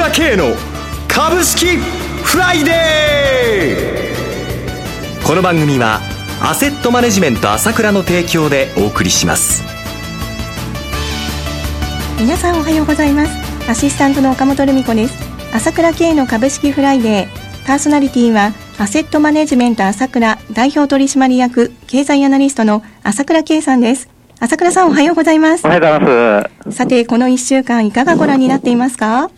倉慶の株式フライデー。この番組はアセットマネジメント朝倉の提供でお送りします。皆さんおはようございます。アシスタントの岡本留美子です。朝倉慶の株式フライデー。パーソナリティはアセットマネジメント朝倉代表取締役経済アナリストの朝倉慶さんです。朝倉さんおはようございます。おはようございます。さてこの1週間いかがご覧になっていますか？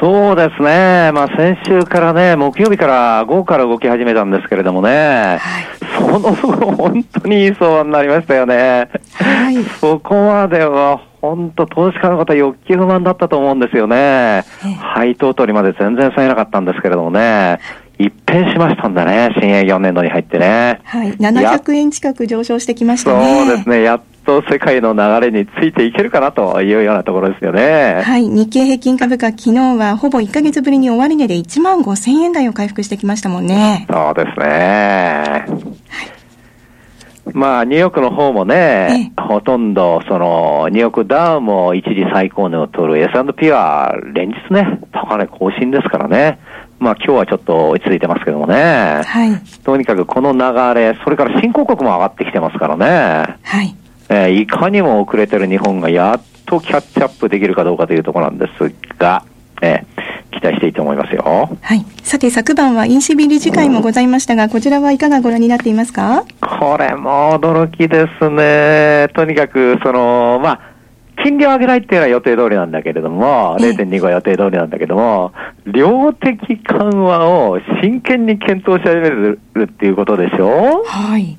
そうですね。まあ先週からね、木曜日から午後から動き始めたんですけれどもね、はい、その後本当にいい相場になりましたよね。はい、そこまでは本当投資家の方欲求不満だったと思うんですよね。配当取りまで全然さえなかったんですけれどもね。一変しましたんだね、新営業年度に入ってね。はい、700円近く上昇してきましたね。そうですね、やっと世界の流れについていけるかなというようなところですよね。はい。日経平均株価、昨日はほぼ1ヶ月ぶりに終値で1万5千円台を回復してきましたもんね。そうですね。はい。まあ、ニューヨークの方もね、ほとんど、その、ニューヨークダウも一時最高値を取る S&P は連日ね、高値更新ですからね。まあ今日はちょっと落ち着いてますけどもね。はい。とにかくこの流れ、それから新興国も上がってきてますからね。はい。えー、いかにも遅れてる日本がやっとキャッチアップできるかどうかというところなんですが、えー、期待していいと思いますよ。はい。さて、昨晩はインシビ理事会もございましたが、こちらはいかがご覧になっていますか？これも驚きですね。とにかく、その、まあ、金利を上げないっていうのは予定通りなんだけれども、0.25予定通りなんだけども、量的緩和を真剣に検討し始めるっていうことでしょ？はい。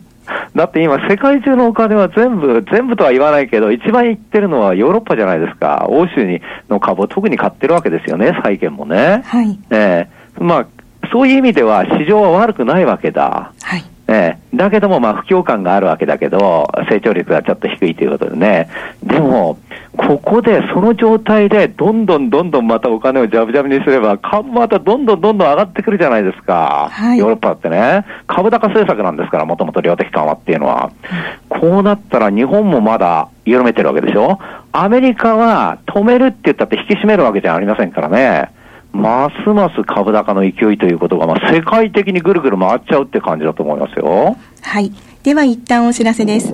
だって今、世界中のお金は全部、全部とは言わないけど、一番いってるのはヨーロッパじゃないですか。欧州にの株を特に買ってるわけですよね、債券もね。はい。ええー、まあ、そういう意味では市場は悪くないわけだ。はい。ええ、だけども、まあ、不況感があるわけだけど、成長率がちょっと低いということでね。でも、ここで、その状態で、どんどんどんどんまたお金をジャブジャブにすれば、株またどんどんどんどん上がってくるじゃないですか。はい、ヨーロッパってね。株高政策なんですから、もともと量的緩和っていうのは。こうなったら、日本もまだ緩めてるわけでしょアメリカは止めるって言ったって引き締めるわけじゃありませんからね。ますます株高の勢いということが、まあ、世界的にぐるぐる回っちゃうって感じだと思いますよ。はい。では一旦お知らせです。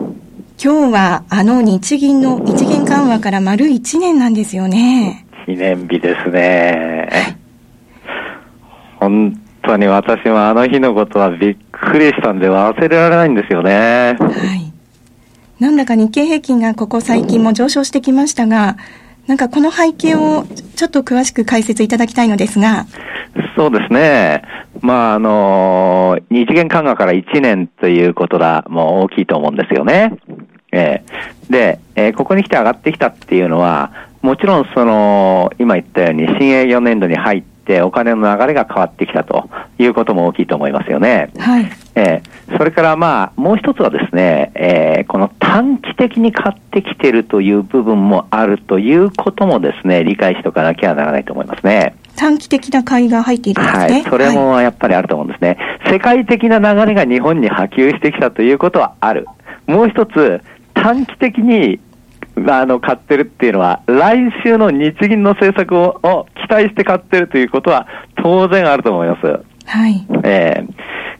今日はあの日銀の一元緩和から丸1年なんですよね。記念日ですね。本当に私もあの日のことはびっくりしたんで忘れられないんですよね。はい。なんだか日経平均がここ最近も上昇してきましたが、なんかこの背景をちょっと詳しく解説いただきたいのですが。そうですね。まあ、あのー、二次元緩和から1年ということがもう大きいと思うんですよね。えー、で、えー、ここに来て上がってきたっていうのは、もちろんその、今言ったように新営業年度に入ってお金の流れが変わってきたということも大きいと思いますよね。はい。えー、それからまあ、もう一つはですね、えー、この短期的に買ってきてるという部分もあるということもですね、理解しておかなきゃならないと思いますね。短期的な買いが入っているんですね。はい。それもやっぱりあると思うんですね。はい、世界的な流れが日本に波及してきたということはある。もう一つ、短期的にあの買ってるっていうのは、来週の日銀の政策をを期待して買ってるということは当然あると思います。はい。え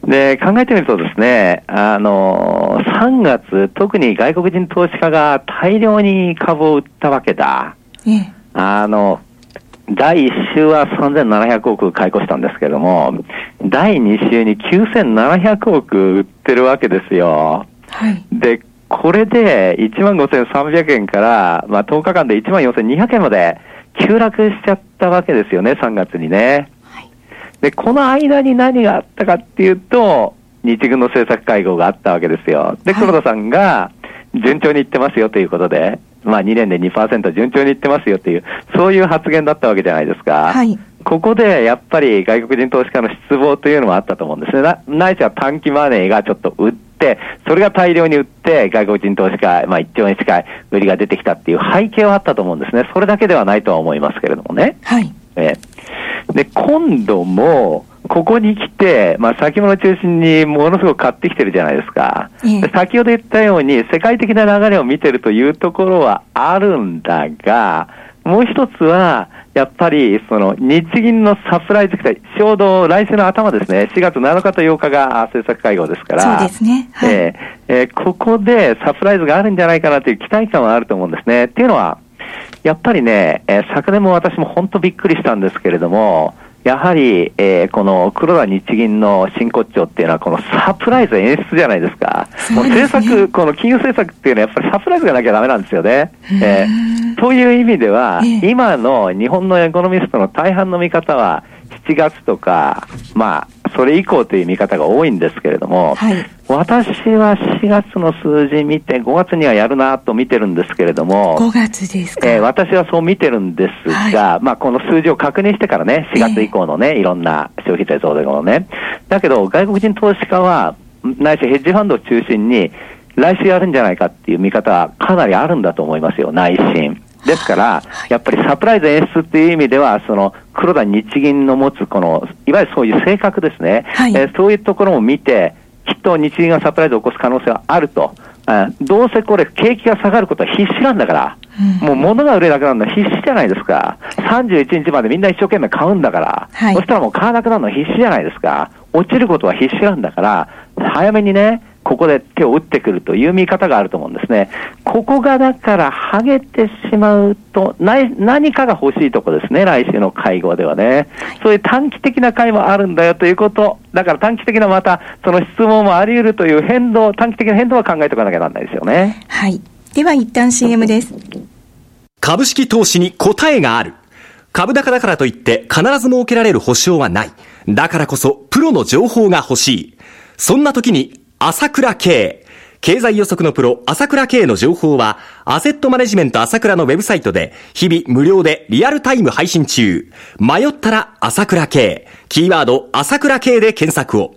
ー、で、考えてみるとですね、あの、3月、特に外国人投資家が大量に株を売ったわけだ。ええ、あの、第1週は3700億買い越したんですけども、第2週に9700億売ってるわけですよ。はい。で、これで15,300円から、まあ、10日間で14,200円まで急落しちゃったわけですよね、3月にね。で、この間に何があったかっていうと、日銀の政策会合があったわけですよ。で、はい黒田さんが順調にいってますよということで、まあ2年で2%順調にいってますよっていう、そういう発言だったわけじゃないですか。はいここでやっぱり外国人投資家の失望というのもあったと思うんですね。なないしは短期マネーがちょっと売って、それが大量に売って、外国人投資家、まあ1兆円近い売りが出てきたっていう背景はあったと思うんですね。それだけではないとは思いますけれどもね。はい。ええで、今度も、ここに来て、まあ、先物中心にものすごく買ってきてるじゃないですか。ええで先ほど言ったように、世界的な流れを見てるというところはあるんだが、もう一つは、やっぱり、その、日銀のサプライズ期待、ちょうど来週の頭ですね、4月7日と8日があ政策会合ですから、そうですね。はい。えーえーここでサプライズがあるんじゃないかなという期待感はあると思うんですね。っていうのは、やっぱりね、えー昨年も私も本当びっくりしたんですけれども、やはり、えーこの黒田日銀の真骨頂っていうのは、このサプライズ演出じゃないですか。すねもう政策、この金融政策っていうのはやっぱりサプライズがなきゃダメなんですよね。えーという意味では、ええ今の日本のエコノミストの大半の見方は、7月とか、まあ、それ以降という見方が多いんですけれども、はい。私は4月の数字見て、5月にはやるなと見てるんですけれども、5月ですか。えー私はそう見てるんですが、まあこの数字を確認してからね、4月以降のね、いろんな消費税増税後のね。だけど、外国人投資家は、ないしヘッジファンドを中心に、来週やるんじゃないかっていう見方はかなりあるんだと思いますよ、内心。ですから、やっぱりサプライズ演出っていう意味では、その黒田日銀の持つこの、いわゆるそういう性格ですね、はいえーそういうところも見て、きっと日銀がサプライズを起こす可能性はあると。あどうせこれ、景気が下がることは必死なんだから、うんもう物が売れなくなるのは必死じゃないですか。31日までみんな一生懸命買うんだから、はいそしたらもう買わなくなるのは必死じゃないですか。落ちることは必死なんだから、早めにね、ここで手を打ってくるという見方があると思うんですね。ここがだから、はげてしまうと、ない何かが欲しいとこですね、来週の会合ではね。そういう短期的な会もあるんだよということ。だから短期的なまた、その質問もあり得るという変動、短期的な変動は考えておかなきゃならないですよね。はい。では一旦 CM です。株式投資に答えがある。株高だからといって必ず設けられる保証はない。だからこそプロの情報が欲しい。そんな時に朝倉慶。経済予測のプロ、朝倉慶の情報は、アセットマネジメント朝倉のウェブサイトで、日々無料でリアルタイム配信中。迷ったら朝倉慶。キーワード、朝倉慶で検索を。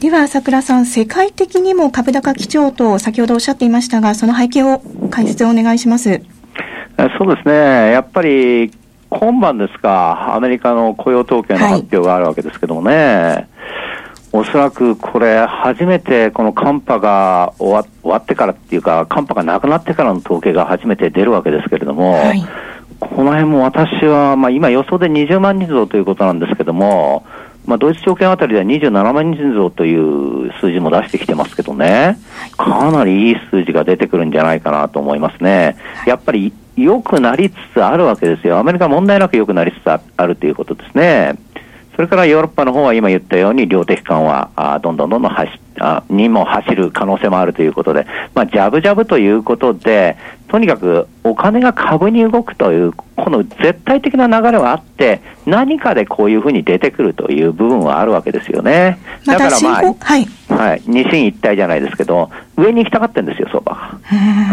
では朝倉さん、世界的にも株高基調と先ほどおっしゃっていましたが、その背景を解説をお願いします。えそうですね、やっぱり今晩ですか、アメリカの雇用統計の発表があるわけですけどもね、おそらくこれ、初めてこの寒波が終わ終わってからっていうか、寒波がなくなってからの統計が初めて出るわけですけれども、はい。この辺も私は、まあ、今、予想で20万人増ということなんですけども、まあ、ドイツ証券あたりでは27万人増という数字も出してきてますけどね、かなりいい数字が出てくるんじゃないかなと思いますね。やっぱり良くなりつつあるわけですよ。アメリカは問題なく良くなりつつあるということですね。それからヨーロッパの方は今言ったように量的緩和、あどんどんどんどん走あにも走る可能性もあるということで、まあ、ジャブジャブということで、とにかくお金が株に動くという、この絶対的な流れはあって、何かでこういうふうに出てくるという部分はあるわけですよね。だからま行、はい。あ、はい、二進一退じゃないですけど、上に行きたがってるんですよ、相場が。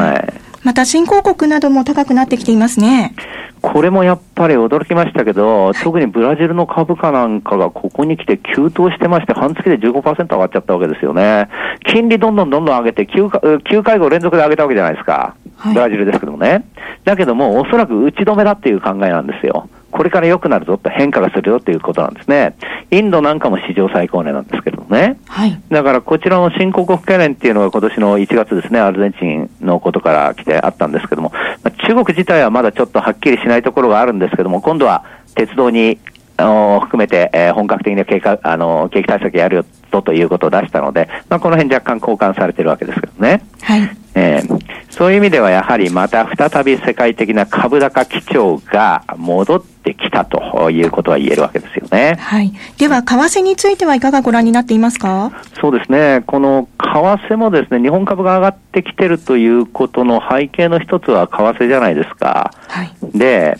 はい。また新興国なども高くなってきていますね。これもやっぱり驚きましたけど、特にブラジルの株価なんかがここに来て急騰してまして、半月で15%上がっちゃったわけですよね。金利どんどんどんどん上げて9か、9回後連続で上げたわけじゃないですか。はいブラジルですけどもね。だけども、おそらく打ち止めだっていう考えなんですよ。これから良くなるぞと変化がするよっていうことなんですね。インドなんかも史上最高値なんですけどもね。はい。だからこちらの新興国懸念っていうのが今年の1月ですね、アルゼンチンのことから来てあったんですけども、まあ中国自体はまだちょっとはっきりしないところがあるんですけども、今度は鉄道に含めて、えー、本格的な景気あの景気対策やるぞということを出したので、まあ、この辺若干交換されてるわけですけどね。はい。えー、そういう意味ではやはりまた再び世界的な株高基調が戻ってきたということは言えるわけですよね。はい。では、為替についてはいかがご覧になっていますか？そうですね。この為替もですね、日本株が上がってきてるということの背景の一つは為替じゃないですか。はい。で、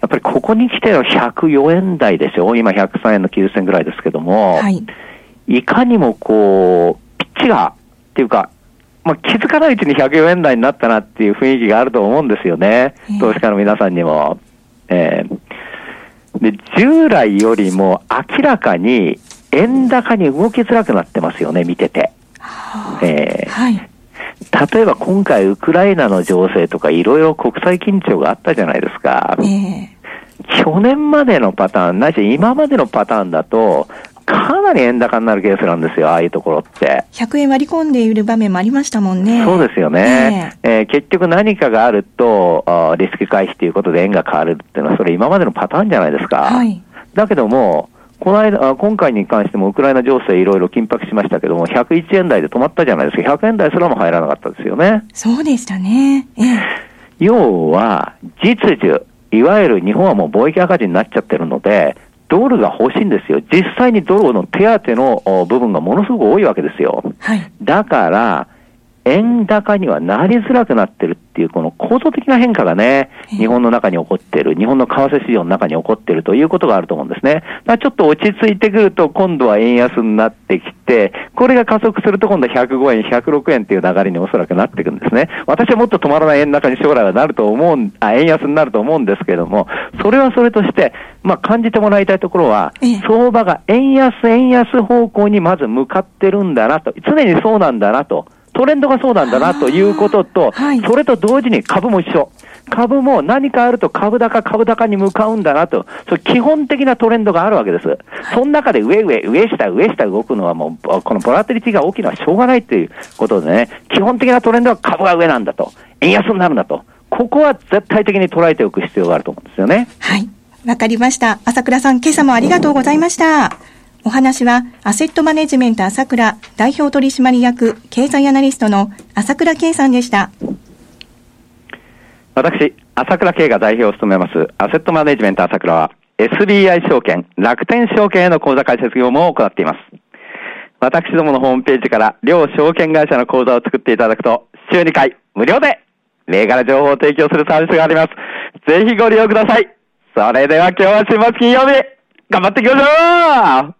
やっぱりここに来ての104円台でしょ今103円の90銭ぐらいですけども、はい。いかにもこう、ピッチが、っていうか、まあ、気づかないうちに104円台になったなっていう雰囲気があると思うんですよね。投資家の皆さんにも。えー、で、従来よりも明らかに円高に動きづらくなってますよね、見てて。えー、はい。例えば今回ウクライナの情勢とかいろいろ国際緊張があったじゃないですか。えー去年までのパターン、ないし今までのパターンだと、かなり円高になるケースなんですよ、ああいうところって。100円割り込んでいる場面もありましたもんね。そうですよね。えー、えー、結局何かがあるとあ、リスク回避ということで円が変わるっていうのは、それ今までのパターンじゃないですか。はい。だけども、この間、今回に関してもウクライナ情勢いろいろ緊迫しましたけども、101円台で止まったじゃないですか。100円台すらも入らなかったですよね。そうでしたね。えー、要は、実需、いわゆる日本はもう貿易赤字になっちゃってるので、ドルが欲しいんですよ。実際にドルの手当の部分がものすごく多いわけですよ。はい、だから、円高にはなりづらくなってるっていう、この構造的な変化がね、日本の中に起こってる、日本の為替市場の中に起こってるということがあると思うんですね。だちょっと落ち着いてくると、今度は円安になってきて、これが加速すると今度は105円、106円っていう流れにおそらくなっていくんですね。私はもっと止まらない円高に将来はなると思う、あ、円安になると思うんですけれども、それはそれとして、まあ感じてもらいたいところは、相場が円安、円安方向にまず向かってるんだなと、常にそうなんだなと。トレンドがそうなんだなということと、はい、それと同時に株も一緒。株も何かあると株高、株高に向かうんだなと、そ基本的なトレンドがあるわけです。はい、その中で上上、上下、上下動くのはもう、このボラテリティが大きいのはしょうがないということでね、基本的なトレンドは株が上なんだと、円安になるんだと、ここは絶対的に捉えておく必要があると思うんですよね。はい。わかりました。朝倉さん、今朝もありがとうございました。お話は、アセットマネジメント朝倉代表取締役経済アナリストの朝倉圭さんでした。私、朝倉圭が代表を務めます、アセットマネジメント朝倉は、SBI 証券、楽天証券への口座開設業務を行っています。私どものホームページから両証券会社の口座を作っていただくと、週2回無料で銘柄情報を提供するサービスがあります。ぜひご利用ください。それでは今日は週末金曜日、頑張っていきましょう